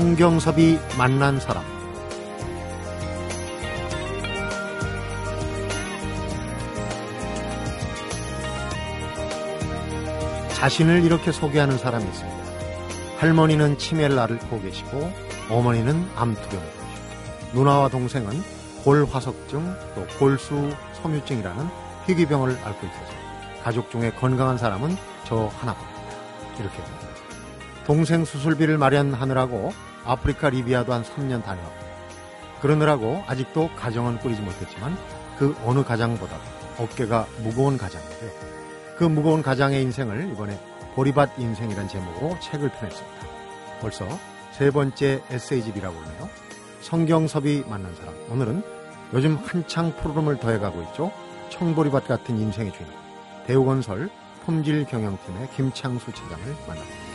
성경섭이 만난 사람 자신을 이렇게 소개하는 사람이 있습니다. 할머니는 치매를 앓고 계시고 어머니는 암투병 누나와 동생은 골화석증 또 골수 섬유증이라는 희귀병을 앓고 있어서 가족 중에 건강한 사람은 저 하나뿐입니다. 이렇게 동생 수술비를 마련하느라고 아프리카 리비아도 한 3년 다녀왔고 그러느라고 아직도 가정은 꾸리지 못했지만 그 어느 가장보다 어깨가 무거운 가장인데 그 무거운 가장의 인생을 이번에 보리밭 인생이란 제목으로 책을 펴냈습니다. 벌써 세 번째 에세이집이라고 하네요. 성경섭이 만난 사람. 오늘은 요즘 한창 푸르름을 더해가고 있죠. 청보리밭 같은 인생의 주인공. 대우건설 품질 경영팀의 김창수 차장을 만납니다.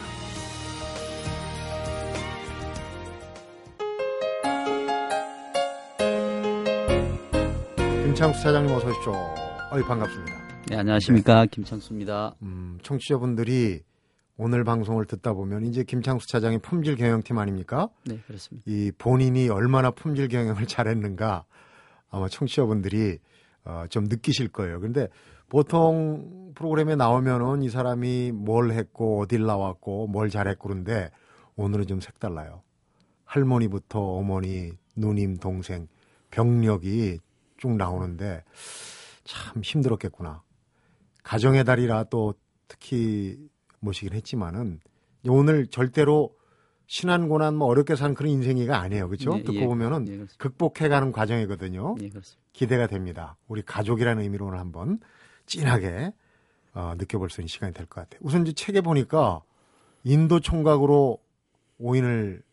김창수 차장님 어서 오십시오. 어이 반갑습니다. 네, 안녕하십니까. 네. 김창수입니다. 음, 청취자분들이 오늘 방송을 듣다 보면 이제 김창수 차장이 품질 경영팀 아닙니까? 네, 그렇습니다. 이 본인이 얼마나 품질 경영을 잘했는가 아마 청취자분들이 어, 좀 느끼실 거예요. 그런데 보통 프로그램에 나오면은 이 사람이 뭘 했고 어딜 나왔고 뭘 잘했고 그런데 오늘은 좀 색달라요. 할머니부터 어머니, 누님, 동생, 병력이 쭉 나오는데 참 힘들었겠구나. 가정의 달이라 또 특히 모시긴 했지만은 오늘 절대로 신한 고난 뭐 어렵게 사는 그런 인생이가 아니에요. 그렇죠? 네, 듣고 예, 보면은 예, 극복해 가는 과정이거든요. 예, 기대가 됩니다. 우리 가족이라는 의미로 오늘 한번 진하게 어, 느껴볼 수 있는 시간이 될 것 같아요. 우선 이제 책에 보니까 인도 총각으로 오인을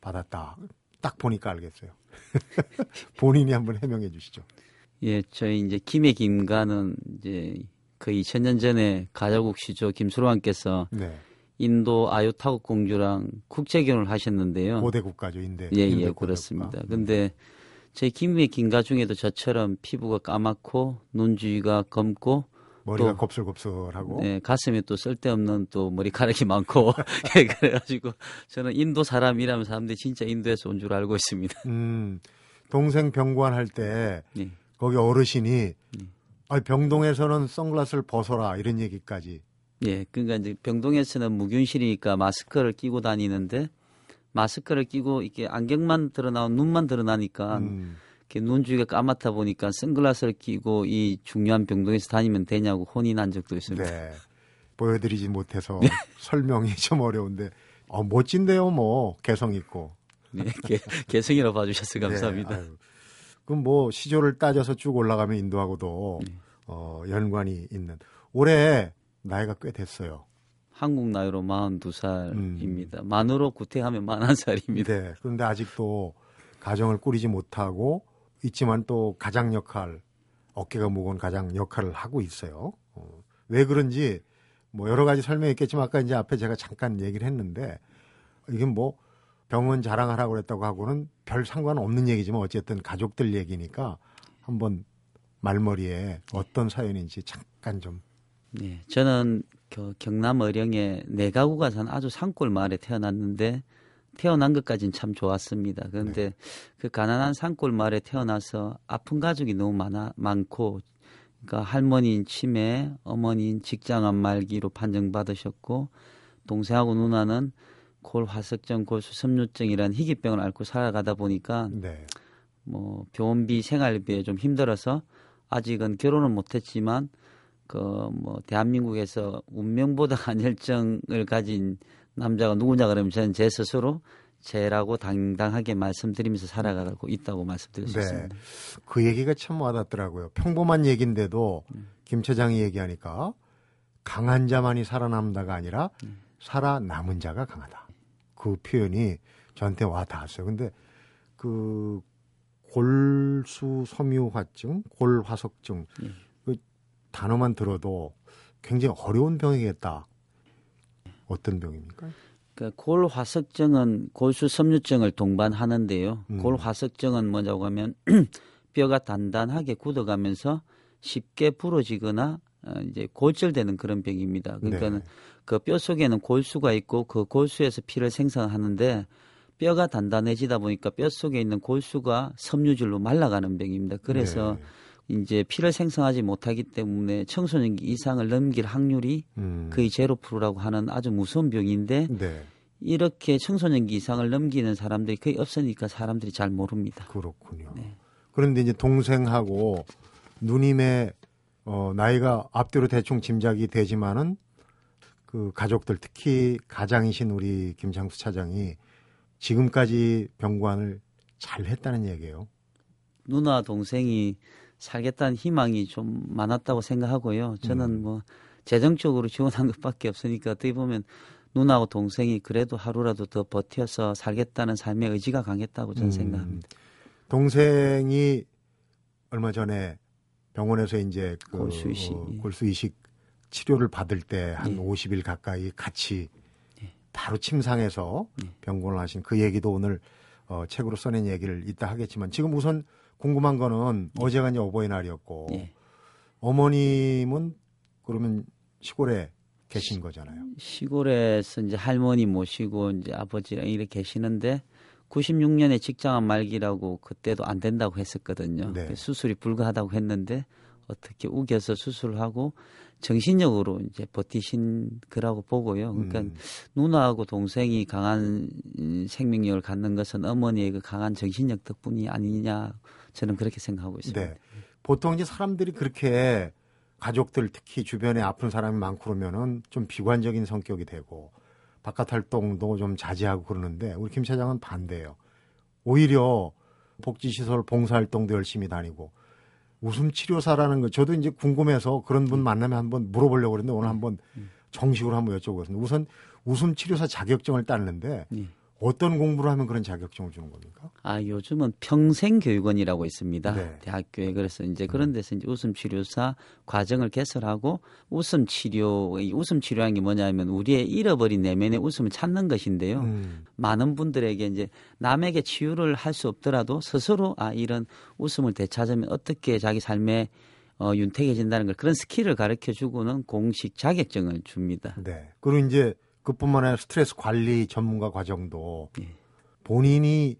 받았다. 딱 보니까 알겠어요. 본인이 한번 해명해 주시죠. 예, 저희 이제 김해 김가는 이제 거의 2000년 전에 가자국 시조 김수로왕께서 네. 인도 아유타국 공주랑 국제 결혼을 하셨는데요. 고대 국가죠, 인데. 예, 예, 그렇습니다. 음. 근데 제 김해 김가 중에도 저처럼 피부가 까맣고 눈 주위가 검고 머리가 또, 곱슬곱슬하고 네, 가슴에 또 쓸데없는 또 머리카락이 많고 예, 그래가지고 저는 인도 사람이라면 사람들이 진짜 인도에서 온 줄 알고 있습니다. 음, 동생 병관 할때 네. 거기 어르신이 네. 아, 병동에서는 선글라스를 벗어라 이런 얘기까지. 예, 그러니까 이제 병동에서는 무균실이니까 마스크를 끼고 다니는데 마스크를 끼고 이렇게 안경만 드러나고 눈만 드러나니까 음. 이렇게 눈 주위가 까맣다 보니까 선글라스를 끼고 이 중요한 병동에서 다니면 되냐고 혼이 난 적도 있습니다. 네. 보여드리지 못해서 네. 설명이 좀 어려운데 어, 멋진데요, 뭐 개성 있고. 네, 개, 개성이라 봐주셔서 네, 감사합니다. 네, 그럼 뭐 시조를 따져서 쭉 올라가면 인도하고도 네. 어, 연관이 있는. 올해 나이가 꽤 됐어요. 한국 나이로 42살입니다. 음. 만으로 구태하면 41살입니다. 네. 그런데 아직도 가정을 꾸리지 못하고 있지만 또 가장 역할, 어깨가 무거운 가장 역할을 하고 있어요. 어, 왜 그런지 뭐 여러 가지 설명이 있겠지만 아까 이제 앞에 제가 잠깐 얘기를 했는데 이게 뭐 병원 자랑하라고 그랬다고 하고는 별 상관없는 얘기지만 어쨌든 가족들 얘기니까 한번 말머리에 어떤 사연인지 잠깐 좀. 네, 저는 그 경남 어령의 내가구가 산 아주 산골 마을에 태어났는데 태어난 것까지는 참 좋았습니다. 그런데 네. 그 가난한 산골 마을에 태어나서 아픈 가족이 너무 많아 많고 그러니까 할머니인 치매, 어머니인 직장암 말기로 판정받으셨고 동생하고 누나는 골화석증, 골수섬유증이라는 희귀병을 앓고 살아가다 보니까 네. 뭐 병원비, 생활비에 좀 힘들어서 아직은 결혼은 못했지만 그 뭐 대한민국에서 운명보다 간혈증을 가진 남자가 누구냐 그러면 저는 제 스스로 제라고 당당하게 말씀드리면서 살아가고 있다고 말씀드릴 수 네. 있습니다. 그 얘기가 참 와닿더라고요. 평범한 얘기인데도 음. 김 차장이 얘기하니까 강한 자만이 살아남다가 아니라 음. 살아남은 자가 강하다. 그 표현이 저한테 와 닿았어요. 근데 그 골수 섬유화증, 골화석증 네. 그 단어만 들어도 굉장히 어려운 병이겠다. 어떤 병입니까? 그 골화석증은 골수 섬유증을 동반하는데요. 음. 골화석증은 뭐냐고 하면 뼈가 단단하게 굳어가면서 쉽게 부러지거나 어, 이제 골절되는 그런 병입니다. 그러니까는 네. 그뼈 속에는 골수가 있고 그 골수에서 피를 생산하는데 뼈가 단단해지다 보니까 뼈 속에 있는 골수가 섬유질로 말라가는 병입니다. 그래서 네. 이제 피를 생성하지 못하기 때문에 청소년기 이상을 넘길 확률이 음. 거의 제로 프로라고 하는 아주 무서운 병인데 네. 이렇게 청소년기 이상을 넘기는 사람들이 거의 없으니까 사람들이 잘 모릅니다. 그렇군요. 네. 그런데 이제 동생하고 누님의 어, 나이가 앞뒤로 대충 짐작이 되지만은 그 가족들 특히 가장이신 우리 김창수 차장이 지금까지 병관을 잘 했다는 얘기예요. 누나 동생이 살겠다는 희망이 좀 많았다고 생각하고요. 저는 음. 뭐 재정적으로 지원한 것밖에 없으니까 어떻게 보면 누나하고 동생이 그래도 하루라도 더 버텨서 살겠다는 삶의 의지가 강했다고 저는 음, 생각합니다. 동생이 얼마 전에 병원에서 이제 그 골수 이식, 어, 예. 골수 이식 치료를 받을 때한 예. 50일 가까이 같이 예. 바로 침상에서 예. 병원을 하신 그 얘기도 오늘 어, 책으로 써낸 얘기를 이따 하겠지만 지금 우선 궁금한 거는 어제가 이제 어버이날이었고 예. 어머님은 그러면 시골에 계신 거잖아요. 시골에서 이제 할머니 모시고 이제 아버지랑 이렇게 계시는데 96년에 직장암 말기라고 그때도 안 된다고 했었거든요. 네. 수술이 불가하다고 했는데 어떻게 우겨서 수술하고 정신력으로 이제 버티신 거라고 보고요. 그러니까 음. 누나하고 동생이 강한 음, 생명력을 갖는 것은 어머니의 그 강한 정신력 덕분이 아니냐 저는 그렇게 생각하고 있습니다. 네. 보통 이제 사람들이 그렇게 가족들 특히 주변에 아픈 사람이 많고 그러면은 좀 비관적인 성격이 되고 바깥 활동도 좀 자제하고 그러는데 우리 김 차장은 반대예요. 오히려 복지시설 봉사활동도 열심히 다니고 웃음 치료사라는 거 저도 이제 궁금해서 그런 분 만나면 한번 물어보려고 그랬는데 오늘 한번 정식으로 한번 여쭤보겠습니다. 우선 웃음 치료사 자격증을 따는데 예. 어떤 공부를 하면 그런 자격증을 주는 겁니까? 아, 요즘은 평생 교육원이라고 있습니다. 네. 대학교에. 그래서 이제 그런 데서 이제 웃음 치료사 과정을 개설하고 웃음 치료, 이 웃음 치료라는 게 뭐냐면 우리의 잃어버린 내면의 웃음을 찾는 것인데요. 음. 많은 분들에게 이제 남에게 치유를 할 수 없더라도 스스로 아, 이런 웃음을 되찾으면 어떻게 자기 삶에 어, 윤택해진다는 걸 그런 스킬을 가르쳐 주고는 공식 자격증을 줍니다. 네. 그리고 이제 그뿐만 아니라 스트레스 관리 전문가 과정도 예. 본인이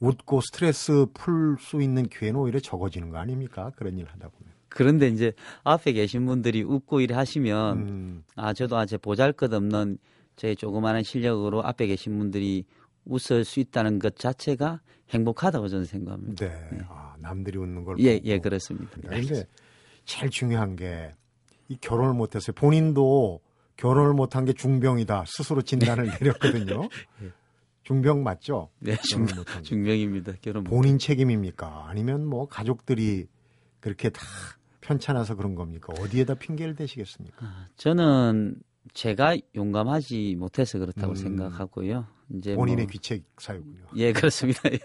웃고 스트레스 풀 수 있는 기회는 오히려 적어지는 거 아닙니까? 그런 일 하다 보면. 그런데 이제 앞에 계신 분들이 웃고 일을 하시면 음, 아, 저도 아제 보잘 것 없는 제 조그마한 실력으로 앞에 계신 분들이 웃을 수 있다는 것 자체가 행복하다고 저는 생각합니다. 네. 아, 남들이 웃는 걸 예, 보고. 예, 그렇습니다. 그런데 제일 중요한 게 이 결혼을 못했어요. 본인도 결혼을 못한 게 중병이다 스스로 진단을 내렸거든요. 중병 맞죠? 네, 중, 결혼을 못한 게. 중병입니다. 결혼. 못- 본인 책임입니까? 아니면 뭐 가족들이 그렇게 다 편찮아서 그런 겁니까? 어디에다 핑계를 대시겠습니까? 아, 저는 제가 용감하지 못해서 그렇다고 음. 생각하고요. 이제 본인의 뭐, 귀책 사유군요. 예, 그렇습니다. 예.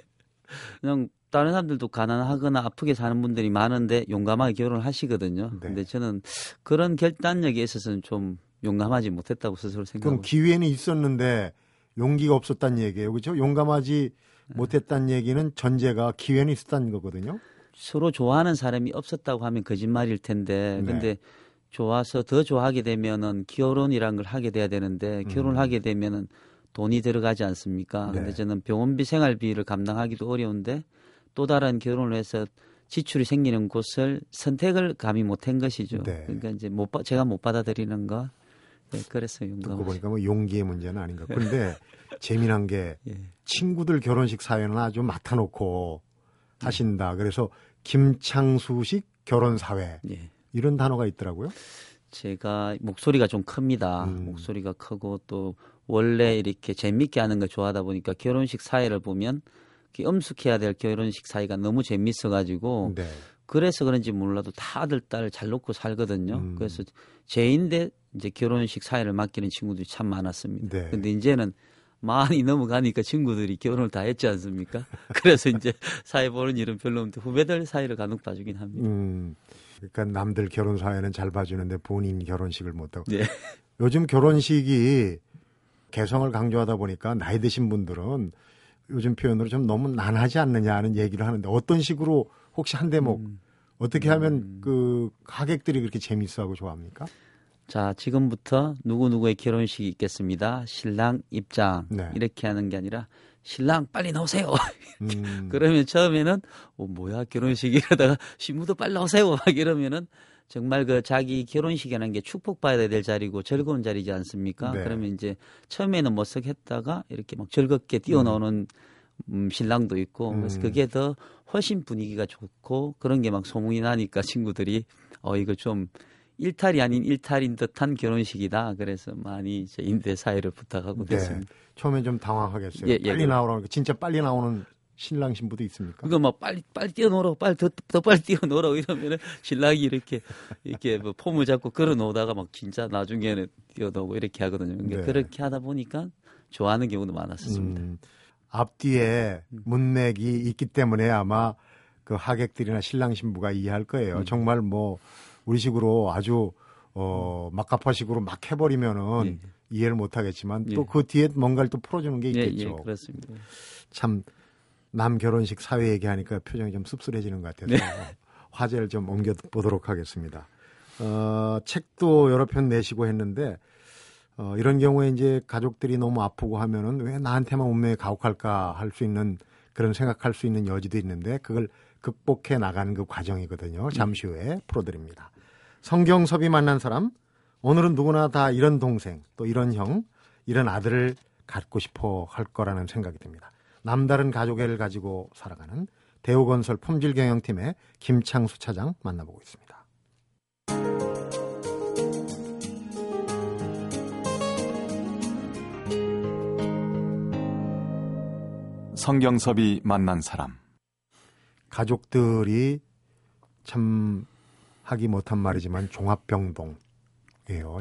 그냥 다른 사람들도 가난하거나 아프게 사는 분들이 많은데 용감하게 결혼을 하시거든요. 네. 근데 저는 그런 결단력에 있어서는 좀 용감하지 못했다고 스스로 그럼 생각하고 기회는 있었는데 용기가 없었다는 얘기예요. 그렇죠? 용감하지 못했다는 얘기는 전제가 기회는 있었다는 거거든요. 서로 좋아하는 사람이 없었다고 하면 거짓말일 텐데 네. 근데 좋아서 더 좋아하게 되면은 결혼이란 걸 하게 돼야 되는데 결혼을 음. 하게 되면은 돈이 들어가지 않습니까? 네. 근데 저는 병원비 생활비를 감당하기도 어려운데 또 다른 결혼을 해서 지출이 생기는 곳을 선택을 감히 못한 것이죠. 네. 그러니까 이제 못 받- 제가 못 받아들이는 거 네, 그래서 듣고 용감. 보니까 뭐 용기의 문제는 아닌가. 근데 재미난 게 예. 친구들 결혼식 사연은 아주 맡아놓고 네. 하신다. 그래서 김창수식 결혼 사회 예. 이런 단어가 있더라고요. 제가 목소리가 좀 큽니다. 음. 목소리가 크고 또 원래 이렇게 재밌게 하는 걸 좋아하다 보니까 결혼식 사회를 보면 엄숙해야 될 결혼식 사회가 너무 재밌어가지고 네. 그래서 그런지 몰라도 다 아들 딸 잘 놓고 살거든요. 음. 그래서 제인데 이제 결혼식 사회를 맡기는 친구들이 참 많았습니다. 네. 근데 이제는 많이 넘어가니까 친구들이 결혼을 다 했지 않습니까? 그래서 이제 사회 보는 일은 별로 없는데 후배들 사이를 간혹 봐주긴 합니다. 음. 그러니까 남들 결혼 사회는 잘 봐주는데 본인 결혼식을 못하고. 네. 요즘 결혼식이 개성을 강조하다 보니까 나이 드신 분들은 요즘 표현으로 좀 너무 난하지 않느냐는 얘기를 하는데 어떤 식으로 혹시 한 대목 음. 어떻게 하면 그 하객들이 그렇게 재밌어하고 좋아합니까? 자, 지금부터 누구 누구의 결혼식이 있겠습니다. 신랑 입장. 네. 이렇게 하는 게 아니라 신랑 빨리 나오세요. 음, 그러면 처음에는 어 뭐야 결혼식 이러다가 신부도 빨리 나오세요. 막 이러면은 정말 그 자기 결혼식이라는 게 축복받아야 될 자리고 즐거운 자리지 않습니까? 네. 그러면 이제 처음에는 머쓱했다가 이렇게 막 즐겁게 뛰어나오는 음, 신랑도 있고 그래서 음. 그게 더 훨씬 분위기가 좋고 그런 게 막 소문이 나니까 친구들이 어 이거 좀 일탈이 아닌 일탈인 듯한 결혼식이다. 그래서 많이 이제 임대 사회를 부탁하고 네. 됐습니다. 처음에 좀 당황하겠어요. 예, 예, 빨리 그럼. 나오라고 진짜 빨리 나오는 신랑 신부도 있습니까? 그거 막 빨리 빨리 뛰어놀아 빨리 더, 더 빨리 뛰어놀아 이러면은 신랑이 이렇게 이렇게 뭐 폼을 잡고 걸어 놓다가 막 진짜 나중에는 뛰어놀고 이렇게 하거든요. 그러니까 네. 그렇게 하다 보니까 좋아하는 경우도 많았었습니다. 음, 앞뒤에 문맥이 있기 때문에 아마 그 하객들이나 신랑 신부가 이해할 거예요. 음. 정말 뭐 우리식으로 아주 어 막가파식으로 막 해버리면은 예. 이해를 못 하겠지만 또 예. 그 뒤에 뭔가를 또 풀어주는 게 예, 있겠죠. 예, 그렇습니다. 참 남 결혼식 사회 얘기하니까 표정이 좀 씁쓸해지는 것 같아서 네. 화제를 좀 옮겨 보도록 하겠습니다. 어, 책도 여러 편 내시고 했는데 어, 이런 경우에 이제 가족들이 너무 아프고 하면은 왜 나한테만 운명이 가혹할까 할 수 있는 그런 생각할 수 있는 여지도 있는데 그걸 극복해 나가는 그 과정이거든요. 잠시 후에 풀어드립니다. 성경섭이 만난 사람 오늘은 누구나 다 이런 동생 또 이런 형 이런 아들을 갖고 싶어 할 거라는 생각이 듭니다. 남다른 가족애를 가지고 살아가는 대우건설 품질경영팀의 김창수 차장 만나보고 있습니다. 성경섭이 만난 사람. 가족들이 참 하기 못한 말이지만 종합병동이에요.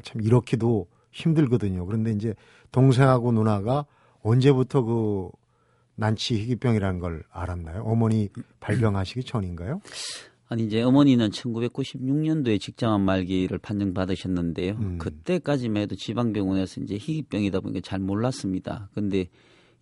참 이렇게도 힘들거든요. 그런데 이제 동생하고 누나가 언제부터 그 난치 희귀병이라는 걸 알았나요? 어머니 발병하시기 전인가요? 아니 이제 어머니는 1996년도에 직장암 말기를 판정받으셨는데요. 음. 그때까지만 해도 지방병원에서 이제 희귀병이다 보니까 잘 몰랐습니다. 근데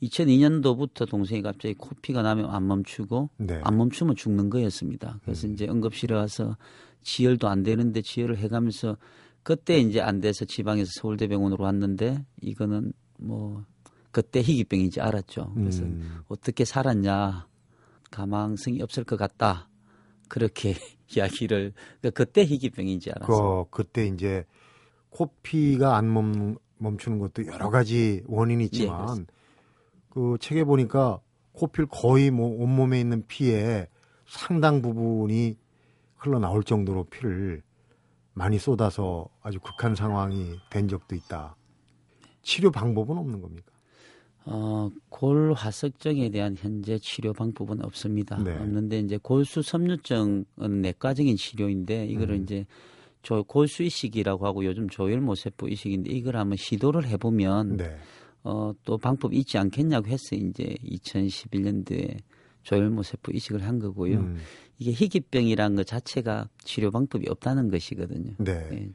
2002년도부터 동생이 갑자기 코피가 나면 안 멈추고 네. 안 멈추면 죽는 거였습니다. 그래서 이제 응급실에 와서 지혈도 안 되는데 지혈을 해가면서 그때 이제 안 돼서 지방에서 서울대병원으로 왔는데 이거는 뭐 그때 희귀병인지 알았죠. 그래서 음. 어떻게 살았냐 가망성이 없을 것 같다 그렇게 이야기를 그러니까 그때 희귀병인지 알았어요. 그 그때 이제 코피가 안 멈, 멈추는 것도 여러 가지 원인이 있지만 예, 그 책에 보니까 코피를 거의 뭐 온몸에 있는 피에 상당 부분이 흘러나올 정도로 피를 많이 쏟아서 아주 극한 상황이 된 적도 있다. 치료 방법은 없는 겁니까? 어, 골화석증에 대한 현재 치료 방법은 없습니다. 네. 없는데 이제 골수 섬유증은 내과적인 치료인데 이거를 음. 이제 저 골수 이식이라고 하고 요즘 조혈 모 세포 이식인데 이걸 한번 시도를 해보면 네. 어, 또 방법이 있지 않겠냐고 해서 이제 2011년도에 조혈모 세포 이식을 한 거고요. 음, 이게 희귀병이라는 것 자체가 치료 방법이 없다는 것이거든요. 네. 예.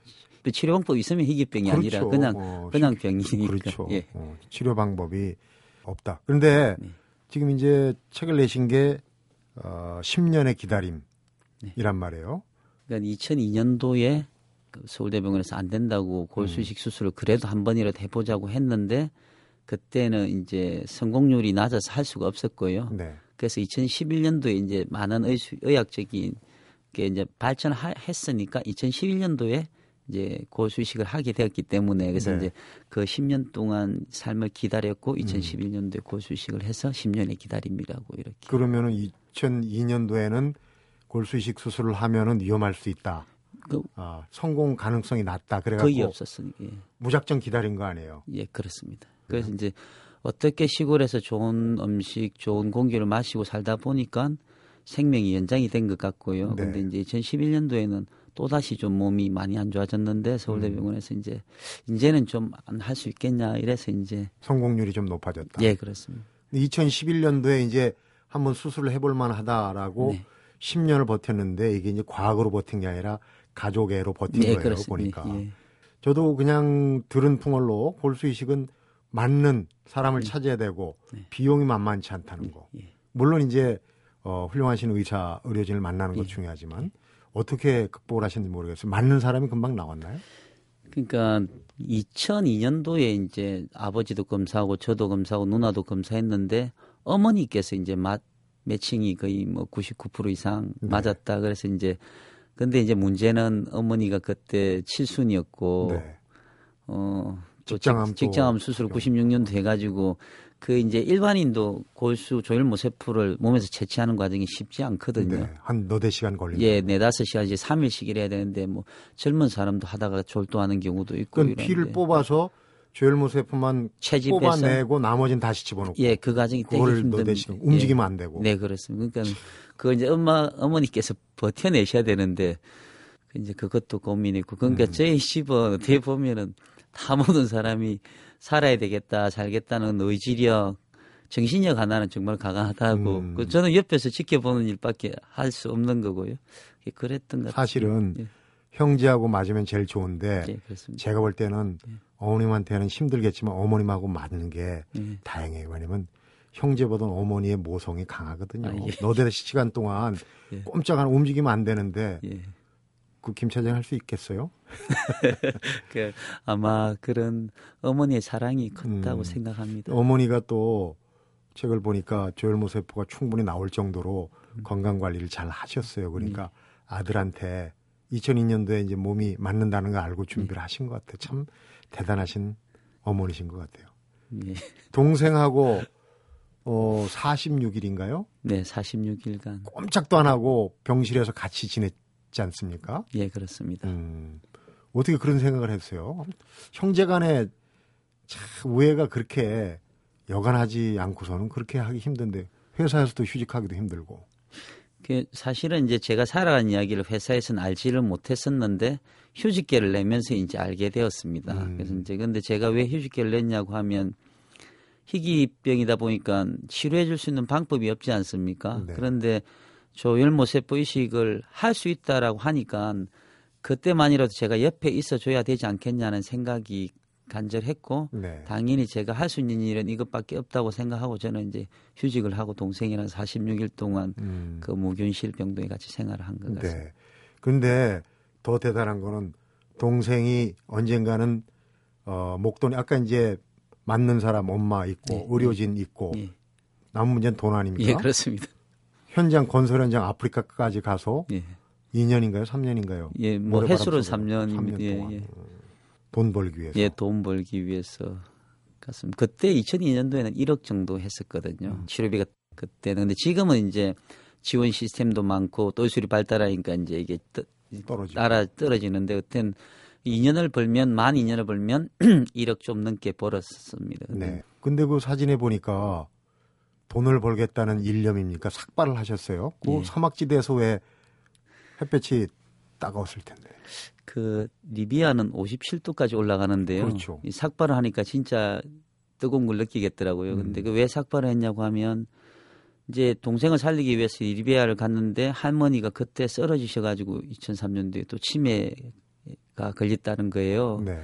또 치료 방법이 있으면 희귀병이 아니라 그렇죠. 그냥 어, 그냥 병이니까. 그렇죠. 예. 어, 치료 방법이 없다. 그런데 네. 지금 이제 책을 내신 게 어, 10년의 기다림이란 네. 말이에요. 그러니까 2002년도에 그 서울대병원에서 안 된다고 음. 골수이식 수술을 그래도 한 번이라도 해보자고 했는데 그때는 이제 성공률이 낮아서 할 수가 없었고요. 네. 그래서 2011년도에 이제 많은 의, 의학적인 게 이제 발전했으니까 2011년도에 이제 골수이식을 하게 되었기 때문에 그래서 네. 이제 그 10년 동안 삶을 기다렸고 음. 2011년도에 골수이식을 해서 10년의 기다림이라고 이렇게. 그러면은 2002년도에는 골수이식 수술을 하면은 위험할 수 있다. 그 아, 성공 가능성이 낮다. 그래갖고 거의 없었으니까. 예. 무작정 기다린 거 아니에요. 예, 그렇습니다. 네. 그래서 이제 어떻게 시골에서 좋은 음식, 좋은 공기를 마시고 살다 보니까 생명이 연장이 된 것 같고요. 네. 근데 이제 2011년도에는 또 다시 좀 몸이 많이 안 좋아졌는데 음. 서울대병원에서 이제 이제는 좀 안 할 수 있겠냐 이래서 이제 성공률이 좀 높아졌다. 예, 그렇습니다. 2011년도에 이제 한번 수술을 해볼 만하다라고 네. 10년을 버텼는데 이게 이제 과학으로 버틴 게 아니라 가족애로 버틴 예, 거예요. 그렇습니다. 보니까. 예. 저도 그냥 들은 풍월로 골수 이식은 맞는 사람을 찾아야 되고 네. 비용이 만만치 않다는 거. 예. 물론 이제 어, 훌륭하신 의사 의료진을 만나는 것 예. 중요하지만 어떻게 극복을 하셨는지 모르겠어요. 맞는 사람이 금방 나왔나요? 그러니까 2002년도에 이제 아버지도 검사하고 저도 검사하고 누나도 검사했는데 어머니께서 이제 맛 매칭이 거의 뭐 99% 이상 네. 맞았다. 그래서 이제 근데 이제 문제는 어머니가 그때 칠순이었고 네. 어, 또 직장암 직- 직장암 또 수술 그렇죠. 96년도 해가지고 그 이제 일반인도 골수 조혈모세포를 몸에서 채취하는 과정이 쉽지 않거든요. 네. 한 너댓 시간 걸린다. 예, 네 다섯 시간 이제 삼일씩 일해야 되는데 뭐 젊은 사람도 하다가 졸도하는 경우도 있고 그건 피를 뽑아서 조혈모세포만 채집해서 뽑아내고 나머지는 다시 집어넣고 예, 그 과정이 되게 힘든 시간 예. 움직이면 안 되고. 네, 그렇습니다. 그러니까 그걸 이제 엄마 어머니께서 버텨내셔야 되는데 그 이제 그것도 고민이고 그러니까 음. 저희 집은 어떻게 보면은 다 모든 사람이 살아야 되겠다, 살겠다는 의지력, 정신력 하나는 정말 강하다고. 음. 그 저는 옆에서 지켜보는 일밖에 할 수 없는 거고요. 예, 그랬던 것. 사실은 예. 형제하고 맞으면 제일 좋은데 예. 제가 볼 때는 어머님한테는 힘들겠지만 어머님하고 맞는 게 예. 다행이에요. 왜냐면 형제보다 어머니의 모성이 강하거든요. 아, 예. 너댓 시간 동안 예. 꼼짝 안 움직이면 안 되는데 예. 그 김 차장 할 수 있겠어요? 그 아마 그런 어머니의 사랑이 컸다고 음. 생각합니다. 어머니가 또 책을 보니까 조혈모세포가 충분히 나올 정도로 건강 관리를 잘 하셨어요. 그러니까 아들한테 2002년도에 이제 몸이 맞는다는 걸 알고 준비를 하신 것 같아요. 참 대단하신 어머니신 것 같아요. 예. 동생하고 어 46일인가요? 네, 46일간. 꼼짝도 안 하고 병실에서 같이 지냈지 않습니까? 예, 그렇습니다. 음, 어떻게 그런 생각을 했어요? 형제 간에 참 우애가 그렇게 여간하지 않고서는 그렇게 하기 힘든데 회사에서도 휴직하기도 힘들고. 그 사실은 이제 제가 살아간 이야기를 회사에서는 알지를 못했었는데 휴직계를 내면서 이제 알게 되었습니다. 음. 그래서 이제 근데 제가 왜 휴직계를 냈냐고 하면 희귀병이다 보니까 치료해 줄 수 있는 방법이 없지 않습니까? 네. 그런데 조혈모세포 이식을 할 수 있다라고 하니까 그때만이라도 제가 옆에 있어 줘야 되지 않겠냐는 생각이 간절했고 네. 당연히 제가 할 수 있는 일은 이것밖에 없다고 생각하고 저는 이제 휴직을 하고 동생이랑 46일 동안 음, 그 무균실 병동에 같이 생활을 한 것 같습니다. 네. 근데 더 대단한 거는 동생이 언젠가는 어, 목돈이 아까 이제 맞는 사람 엄마 있고 네. 의료진 있고 예, 남은 문제는 돈 아닙니까? 예, 그렇습니다. 현장 건설 현장 아프리카까지 가서 예, 2년인가요? 3년인가요? 예, 뭐 해수로 3년, 3년 예, 동안 예, 돈 벌기 위해서. 예, 돈 벌기 위해서 갔습니다. 그때 2002년도에는 1억 정도 했었거든요. 음. 치료비가 그때는 근데 지금은 이제 지원 시스템도 많고 또 의술이 발달하니까 이제 이게 떠- 떨어지고. 따라 떨어지는데 그땐 2년을 벌면 만 2년을 벌면 1억 좀 넘게 벌었습니다. 네. 근데 그 사진에 보니까 돈을 벌겠다는 일념입니까? 삭발을 하셨어요. 그 예. 사막지대에서 왜 햇볕이 따가웠을 텐데. 그 리비아는 57도까지 올라가는데요. 그렇죠. 이 삭발을 하니까 진짜 뜨거운 걸 느끼겠더라고요. 근데 음. 그왜 삭발을 했냐고 하면 이제 동생을 살리기 위해서 리비아를 갔는데 할머니가 그때 쓰러지셔 가지고 2003년도에 또 치매가 걸렸다는 거예요. 네.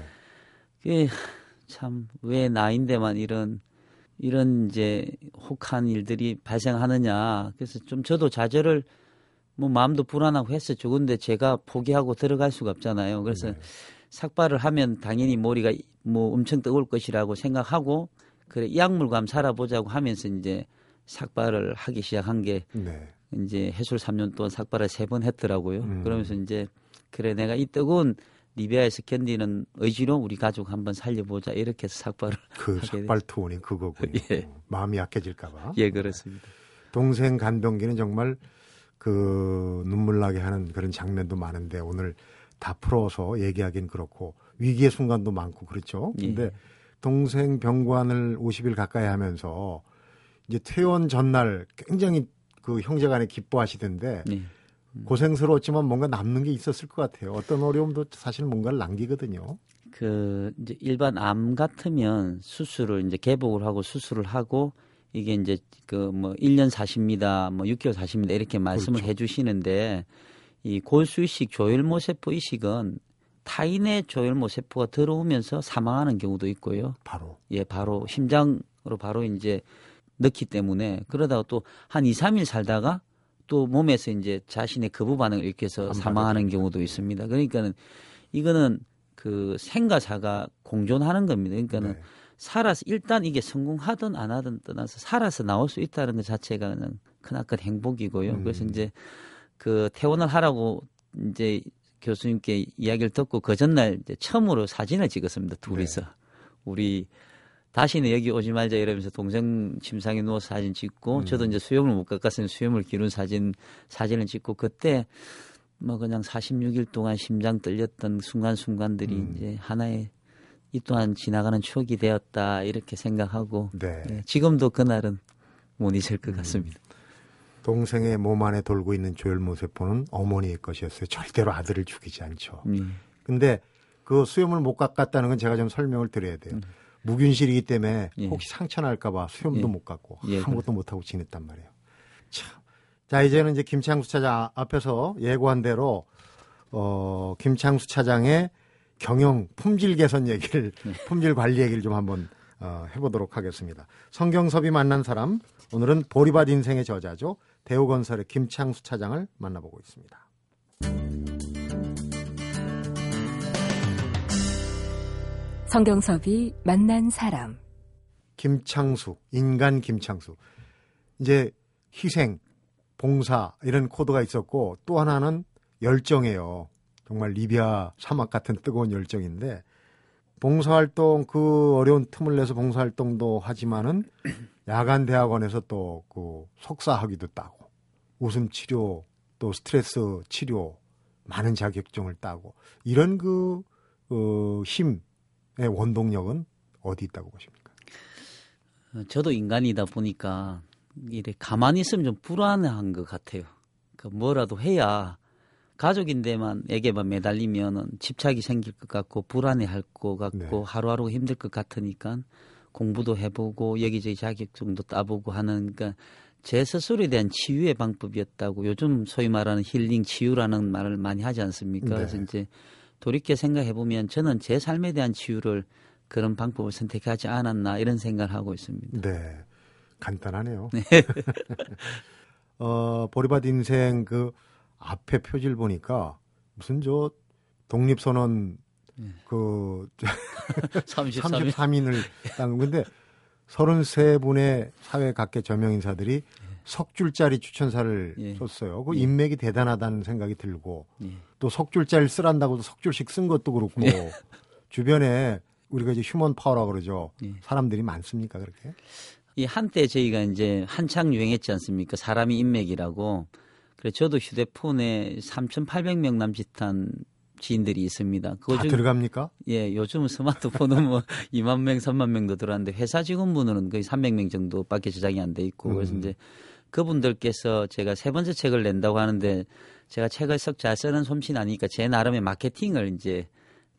그게 참 왜 나인데만 이런 이런 이제 혹한 일들이 발생하느냐. 그래서 좀 저도 좌절을 뭐 마음도 불안하고 했었죠. 근데 제가 포기하고 들어갈 수가 없잖아요. 그래서 네. 삭발을 하면 당연히 머리가 뭐 엄청 뜨거울 것이라고 생각하고 그래 이 약물과 한번 살아보자고 하면서 이제 삭발을 하기 시작한 게 네. 이제 해술 3년 동안 삭발을 세 번 했더라고요. 음. 그러면서 이제 그래 내가 이 뜨거운 리비아에서 견디는 의지로 우리 가족 한번 살려보자 이렇게 해서 삭발을 그 삭발 투혼이 그거군요. 예. 마음이 약해질까봐. 예 그렇습니다. 동생 간병기는 정말 그 눈물 나게 하는 그런 장면도 많은데 오늘 다 풀어서 얘기하긴 그렇고 위기의 순간도 많고 그렇죠. 예. 근데 동생 병관을 50일 가까이 하면서 이제 퇴원 전날 굉장히 그 형제간에 기뻐하시던데 예. 고생스러웠지만 뭔가 남는 게 있었을 것 같아요. 어떤 어려움도 사실 뭔가를 남기거든요. 그 이제 일반 암 같으면 수술을 이제 개복을 하고 수술을 하고 이게 이제 그 뭐 1년 사십니다, 뭐 6개월 사십니다 이렇게 말씀을 그렇죠. 해 주시는데 이 골수 이식, 조혈모 세포 이식은 타인의 조혈모 세포가 들어오면서 사망하는 경우도 있고요. 바로 예, 바로 심장으로 바로 이제 넣기 때문에 그러다가 또 한 2, 3일 살다가 또 몸에서 이제 자신의 거부 반응을 일으켜서 안 사망하는. 경우도 있습니다. 그러니까는 이거는 그 생과 사가 공존하는 겁니다. 그러니까는 네. 살아서 일단 이게 성공하든 안 하든 떠나서 살아서 나올 수 있다는 것 자체가 그냥 크나큰 행복이고요. 음. 그래서 이제 그 퇴원을 하라고 이제 교수님께 이야기를 듣고 그 전날 이제 처음으로 사진을 찍었습니다. 둘이서 네. 우리 다시는 여기 오지 말자 이러면서 동생 침상에 누워서 사진 찍고 음. 저도 이제 수염을 못 깎았으니 수염을 기른 사진 사진을 찍고 그때 뭐 그냥 46일 동안 심장 떨렸던 순간순간들이 음. 이제 하나의 이 또한 지나가는 추억이 되었다 이렇게 생각하고 네. 네, 지금도 그날은 못 잊을 음. 것 같습니다. 동생의 몸 안에 돌고 있는 조혈모 세포는 어머니의 것이었어요. 절대로 아들을 죽이지 않죠. 예. 근데 그 수염을 못 깎았다는 건 제가 좀 설명을 드려야 돼요. 무균실이기 때문에 예. 혹시 상처 날까봐 수염도 예. 못 깎고 예, 아무것도 못 하고 지냈단 말이에요. 참. 자 이제는 이제 김창수 차장 앞에서 예고한 대로 어 김창수 차장의 경영 품질 개선 얘기를 품질 관리 얘기를 좀 한번 어, 해보도록 하겠습니다. 성경섭이 만난 사람 오늘은 보리밭 인생의 저자죠 대우건설의 김창수 차장을 만나보고 있습니다. 성경섭이 만난 사람. 김창수, 인간 김창수. 이제 희생, 봉사 이런 코드가 있었고 또 하나는 열정이에요. 정말 리비아 사막 같은 뜨거운 열정인데 봉사활동 그 어려운 틈을 내서 봉사활동도 하지만은 야간 대학원에서 또 그 석사학위도 따고 웃음 치료 또 스트레스 치료 많은 자격증을 따고 이런 그 어, 힘의 원동력은 어디 있다고 보십니까? 어, 저도 인간이다 보니까 이래 가만히 있으면 좀 불안한 것 같아요. 그 뭐라도 해야 가족인데만 에게만 매달리면은 집착이 생길 것 같고 불안해할 것 같고 네. 하루하루 힘들 것 같으니까 공부도 해보고 여기저기 자격증도 따보고 하는 그러니까 제 스스로에 대한 치유의 방법이었다고 요즘 소위 말하는 힐링 치유라는 말을 많이 하지 않습니까? 네. 그래서 이제 돌이켜 생각해 보면 저는 제 삶에 대한 치유를 그런 방법을 선택하지 않았나 이런 생각을 하고 있습니다. 네. 간단하네요. 어, 보리밭 인생 그 앞에 표지를 보니까 무슨 저 독립선언 그 33일 33인을 딴 건데 33분의 사회 각계 저명 인사들이 석줄짜리 추천사를 예. 썼어요. 그 예. 인맥이 대단하다는 생각이 들고 예. 또 석 줄짜리를 쓰란다고 석줄씩 쓴 것도 그렇고 주변에 우리가 이제 human power라 그러죠. 예. 사람들이 많습니까 그렇게? 이 한때 저희가 이제 한창 유행했지 않습니까? 사람이 인맥이라고. 그래 저도 휴대폰에 3,800명 남짓한 지인들이 있습니다. 그거 다 중 들어갑니까? 예, 요즘 스마트폰은 뭐 2만 명, 3만 명도 들어왔는데 회사 직원분은 거의 300명 정도밖에 저장이 안 돼 있고 그래서 음. 이제 그분들께서 제가 세 번째 책을 낸다고 하는데 제가 책을 썩 잘 쓰는 솜씨는 아니니까 제 나름의 마케팅을 이제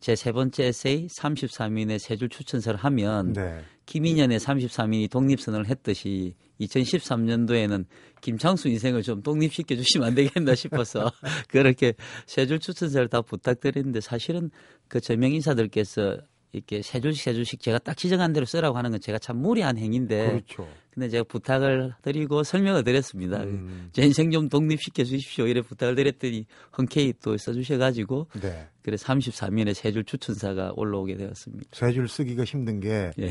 제 세 번째 에세이 33인의 세 줄 추천서를 하면 네. 김인현의 33인이 독립선언을 했듯이 2013년도에는 김창수 인생을 좀 독립시켜 주시면 안 되겠나 싶어서 그렇게 세 줄 추천서를 다 부탁드렸는데 사실은 그 저명 인사들께서 이렇게 세 줄씩 세 줄씩 제가 딱 지정한 대로 쓰라고 하는 건 제가 참 무리한 행위인데 그렇죠. 근데 제가 부탁을 드리고 설명을 드렸습니다. 음. 제 인생 좀 독립시켜 주십시오. 이래 부탁을 드렸더니 흔쾌히 또 써주셔가지고 네. 그래 33일에 세줄 추천사가 올라오게 되었습니다. 세 줄 쓰기가 힘든 게 예.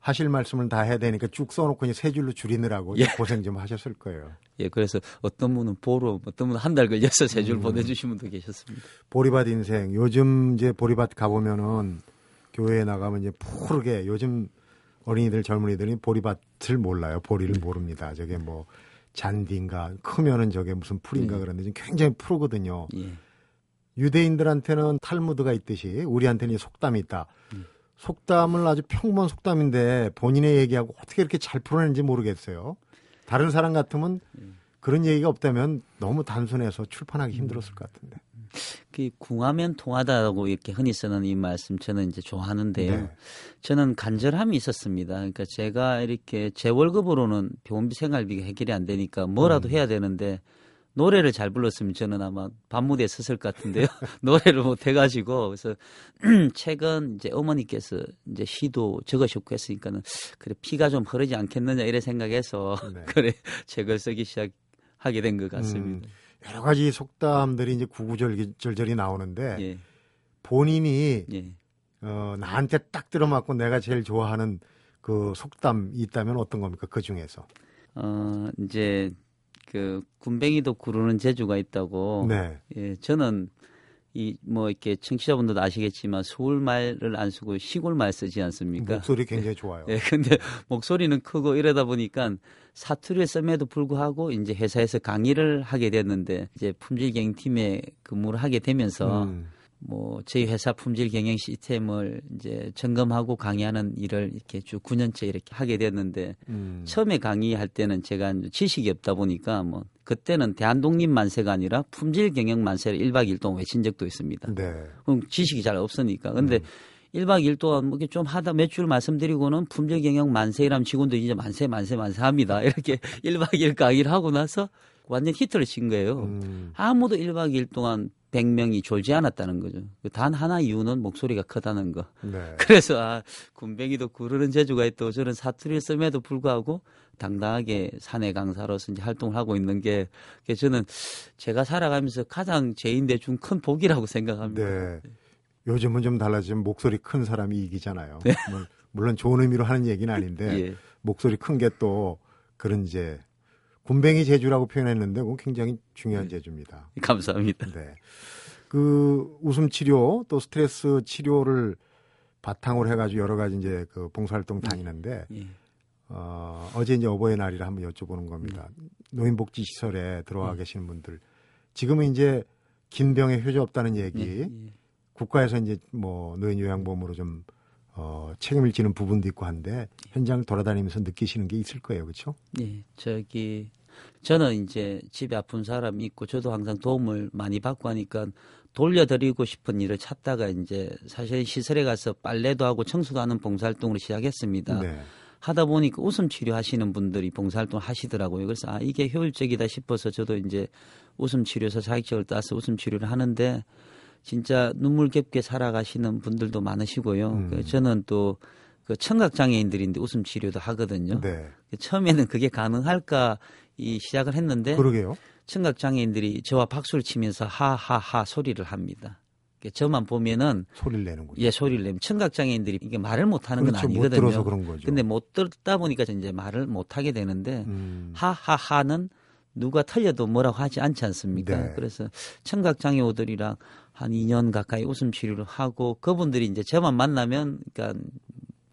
하실 말씀을 다 해야 되니까 쭉 써놓고 이제 세 줄로 줄이느라고 예. 고생 좀 하셨을 거예요. 예, 그래서 어떤 분은 보러, 어떤 분은 한 달 걸려서 세 음. 줄 보내주신 분도 계셨습니다. 보리밭 인생 요즘 이제 보리밭 가보면은 교회에 나가면 이제 푸르게 요즘 어린이들 젊은이들이 보리밭을 몰라요. 보리를 모릅니다. 저게 뭐 잔디인가 크면은 저게 무슨 풀인가 네. 그런데 지금 굉장히 푸르거든요. 예, 유대인들한테는 탈무드가 있듯이 우리한테는 이 속담이 있다. 속담을 아주 평범한 속담인데 본인의 얘기하고 어떻게 이렇게 잘 풀어내는지 모르겠어요. 다른 사람 같으면 그런 얘기가 없다면 너무 단순해서 출판하기 힘들었을 것 같은데. 그 궁하면 통하다고 이렇게 흔히 쓰는 이 말씀 저는 이제 좋아하는데요. 네. 저는 간절함이 있었습니다. 그러니까 제가 이렇게 제 월급으로는 병원비 생활비가 해결이 안 되니까 뭐라도 해야 되는데 노래를 잘 불렀으면 저는 아마 밤무대에 섰을 것 같은데요. 노래를 못 해가지고 그래서 최근 이제 어머니께서 이제 시도 적으셨고 했으니까는 그래 피가 좀 흐르지 않겠느냐 이래 생각해서 네. 그래 책을 쓰기 시작하게 된 것 같습니다. 여러 가지 속담들이 이제 구구절절절이 나오는데 예, 본인이 예. 어, 나한테 딱 들어맞고 내가 제일 좋아하는 그 속담이 있다면 어떤 겁니까? 그 중에서. 어, 이제 그 군뱅이도 구르는 재주가 있다고. 네. 예, 저는 이 뭐 이렇게 청취자분들도 아시겠지만 서울 말을 안 쓰고 시골 말 쓰지 않습니까? 목소리 굉장히 좋아요. 예, 근데 목소리는 크고 이러다 보니까 사투리를 씀에도 불구하고 이제 회사에서 강의를 하게 됐는데 이제 품질 경영 팀에 근무를 하게 되면서 음, 뭐 저희 회사 품질 경영 시스템을 이제 점검하고 강의하는 일을 이렇게 쭉 9년째 이렇게 하게 됐는데 음. 처음에 강의할 때는 제가 지식이 없다 보니까 뭐 그때는 대한독립 만세가 아니라 품질 경영 만세를 1박 2일 동안 외친 적도 있습니다. 네. 그럼 지식이 잘 없으니까. 근데 일 1박 2일 동안 뭐 이렇게 좀 하다 몇 줄 말씀드리고는 품질 경영 만세라면 직원들 이제 만세 만세 만세 합니다. 이렇게 1박 2일 강의를 하고 나서 완전 히트를 친 거예요. 음, 아무도 1박 2일 동안 100명이 졸지 않았다는 거죠. 그단 하나 이유는 목소리가 크다는 거. 네. 그래서 아, 군뱅이도 구르는 재주가 있고 저는 사투리를 씀에도 불구하고 당당하게 사내 강사로서 이제 활동을 하고 있는 게 저는 제가 살아가면서 가장 죄인대 중 큰 복이라고 생각합니다. 네. 요즘은 좀 달라지면 목소리 큰 사람이 이기잖아요. 뭐, 물론 좋은 의미로 하는 얘기는 아닌데 네. 예. 목소리 큰 게 또 그런 이제 군뱅이 재주라고 표현했는데 그건 굉장히 중요한 네. 재주입니다. 감사합니다. 네. 그 웃음 치료 또 스트레스 치료를 바탕으로 해가지고 여러 가지 이제 그 봉사활동 다니는데 예. 어, 어제 이제 어버이날이라 한번 여쭤보는 겁니다. 노인복지 시설에 들어와 계시는 분들 지금은 이제 긴 병에 효자 없다는 얘기 예, 예. 국가에서 이제 뭐 노인 요양보험으로 좀 어, 책임을 지는 부분도 있고 한데 현장을 돌아다니면서 느끼시는 게 있을 거예요, 그렇죠? 예, 저기 저는 이제 집에 아픈 사람이 있고 저도 항상 도움을 많이 받고 하니까 돌려드리고 싶은 일을 찾다가 이제 사실 시설에 가서 빨래도 하고 청소도 하는 봉사활동으로 시작했습니다. 네. 하다 보니까 웃음 치료하시는 분들이 봉사활동 하시더라고요. 그래서 아 이게 효율적이다 싶어서 저도 이제 웃음 치료서 자격증을 따서 웃음 치료를 하는데 진짜 눈물겹게 살아가시는 분들도 많으시고요. 음. 그 저는 또 그 청각 장애인들인데 웃음 치료도 하거든요. 네. 처음에는 그게 가능할까 이 시작을 했는데 그러게요. 청각 장애인들이 저와 박수를 치면서 하하하 소리를 합니다. 그 저만 보면은 소리를 내는군요. 예 소리를 내면 청각 장애인들이 이게 말을 못 하는 건 그렇죠. 못 아니거든요. 들어서 그런 거죠. 근데 못 듣다 보니까 이제 말을 못 하게 되는데 음, 하하하는 누가 틀려도 뭐라고 하지 않지 않습니까? 네. 그래서 청각 장애우들이랑 한 2년 가까이 웃음 치료를 하고 그분들이 이제 저만 만나면 그러니까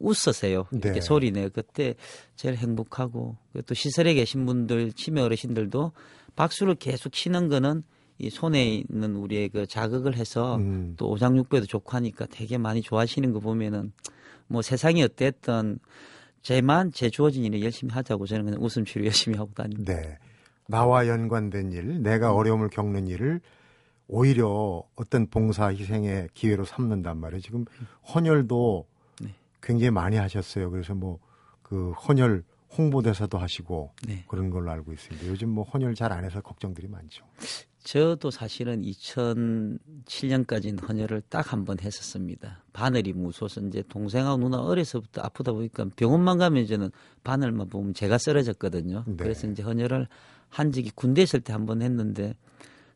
웃으세요. 이렇게 네. 소리내. 그때 제일 행복하고 그또 시설에 계신 분들 치매 어르신들도 박수를 계속 치는 거는 이 손에 있는 우리의 그 자극을 해서 음. 또 오장육부에도 좋고 하니까 되게 많이 좋아하시는 거 보면은 뭐 세상이 어땠든 제만 제 주어진 일을 열심히 하자고 저는 그냥 웃음 치료 열심히 하고 다닙니다. 네. 나와 연관된 일, 내가 어려움을 겪는 일을 오히려 어떤 봉사 희생의 기회로 삼는단 말이에요. 지금 헌혈도 네. 굉장히 많이 하셨어요. 그래서 뭐 그 헌혈 홍보대사도 하시고 네. 그런 걸로 알고 있습니다. 요즘 뭐 헌혈 잘 안 해서 걱정들이 많죠. 저도 사실은 2007년까지는 헌혈을 딱 한 번 했었습니다. 바늘이 무서워서 이제 동생하고 누나 어려서부터 아프다 보니까 병원만 가면 저는 바늘만 보면 제가 쓰러졌거든요. 네. 그래서 이제 헌혈을 한 적이 군대 있을 때 한 번 했는데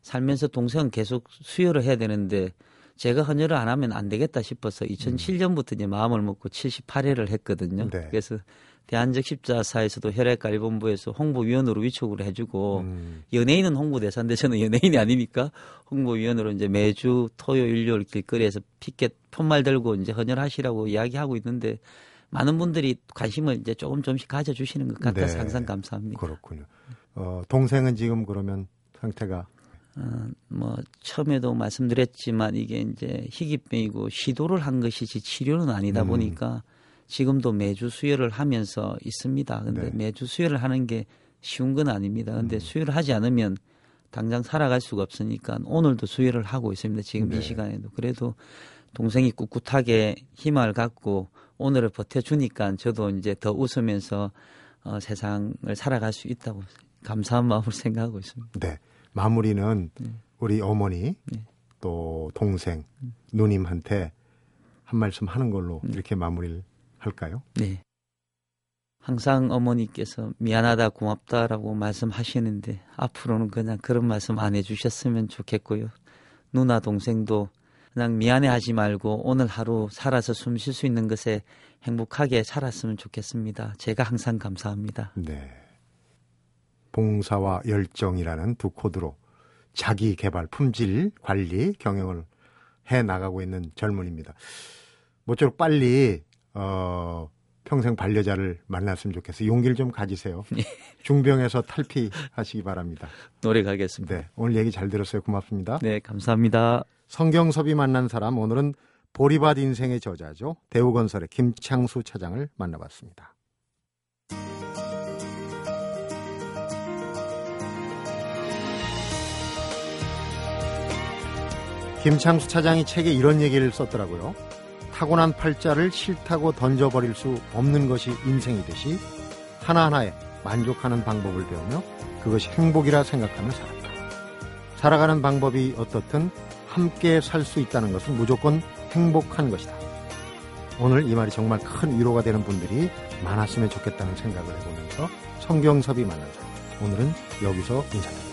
살면서 동생은 계속 수혈을 해야 되는데 제가 헌혈을 안 하면 안 되겠다 싶어서 2007년부터 이제 마음을 먹고 78회를 했거든요. 네. 그래서 대한적 십자사에서도 혈액관리본부에서 홍보위원으로 위촉을 해주고 음, 연예인은 홍보대사인데 저는 연예인이 아니니까 홍보위원으로 이제 매주 토요일, 일요일 길거리에서 피켓 푯말 들고 이제 헌혈하시라고 이야기하고 있는데 많은 분들이 관심을 이제 조금 조금씩 가져주시는 것 같아서 네. 항상 감사합니다. 그렇군요. 어, 동생은 지금 그러면 상태가 어, 뭐 처음에도 말씀드렸지만 이게 이제 희귀병이고 시도를 한 것이지 치료는 아니다 음. 보니까 지금도 매주 수혈을 하면서 있습니다. 근데 네. 매주 수혈을 하는 게 쉬운 건 아닙니다. 근데 음. 수혈을 하지 않으면 당장 살아갈 수가 없으니까 오늘도 수혈을 하고 있습니다. 지금 네. 이 시간에도 그래도 동생이 꿋꿋하게 힘을 갖고 오늘을 버텨주니까 저도 이제 더 웃으면서 어, 세상을 살아갈 수 있다고 감사한 마음을 생각하고 있습니다. 네. 마무리는 네. 우리 어머니 네. 또 동생 누님한테 한 말씀 하는 걸로 네. 이렇게 마무리를 할까요? 네. 항상 어머니께서 미안하다 고맙다라고 말씀하시는데 앞으로는 그냥 그런 말씀 안 해주셨으면 좋겠고요. 누나 동생도 그냥 미안해하지 말고 오늘 하루 살아서 숨 쉴 수 있는 것에 행복하게 살았으면 좋겠습니다. 제가 항상 감사합니다. 네. 봉사와 열정이라는 두 코드로 자기 개발, 품질 관리, 경영을 해 나가고 있는 젊은입니다. 모쪼록 빨리 어 평생 반려자를 만났으면 좋겠어요. 용기를 좀 가지세요. 중병에서 탈피하시기 바랍니다. 노력하겠습니다. 네, 오늘 얘기 잘 들었어요. 고맙습니다. 네, 감사합니다. 성경섭이 만난 사람 오늘은 보리밭 인생의 저자죠. 대우건설의 김창수 차장을 만나봤습니다. 김창수 차장이 책에 이런 얘기를 썼더라고요. 타고난 팔자를 싫다고 던져버릴 수 없는 것이 인생이듯이 하나하나에 만족하는 방법을 배우며 그것이 행복이라 생각하는 사람이다. 살아가는 방법이 어떻든 함께 살 수 있다는 것은 무조건 행복한 것이다. 오늘 이 말이 정말 큰 위로가 되는 분들이 많았으면 좋겠다는 생각을 해보면서 성경섭이 만난 사람. 오늘은 여기서 인사드립니다.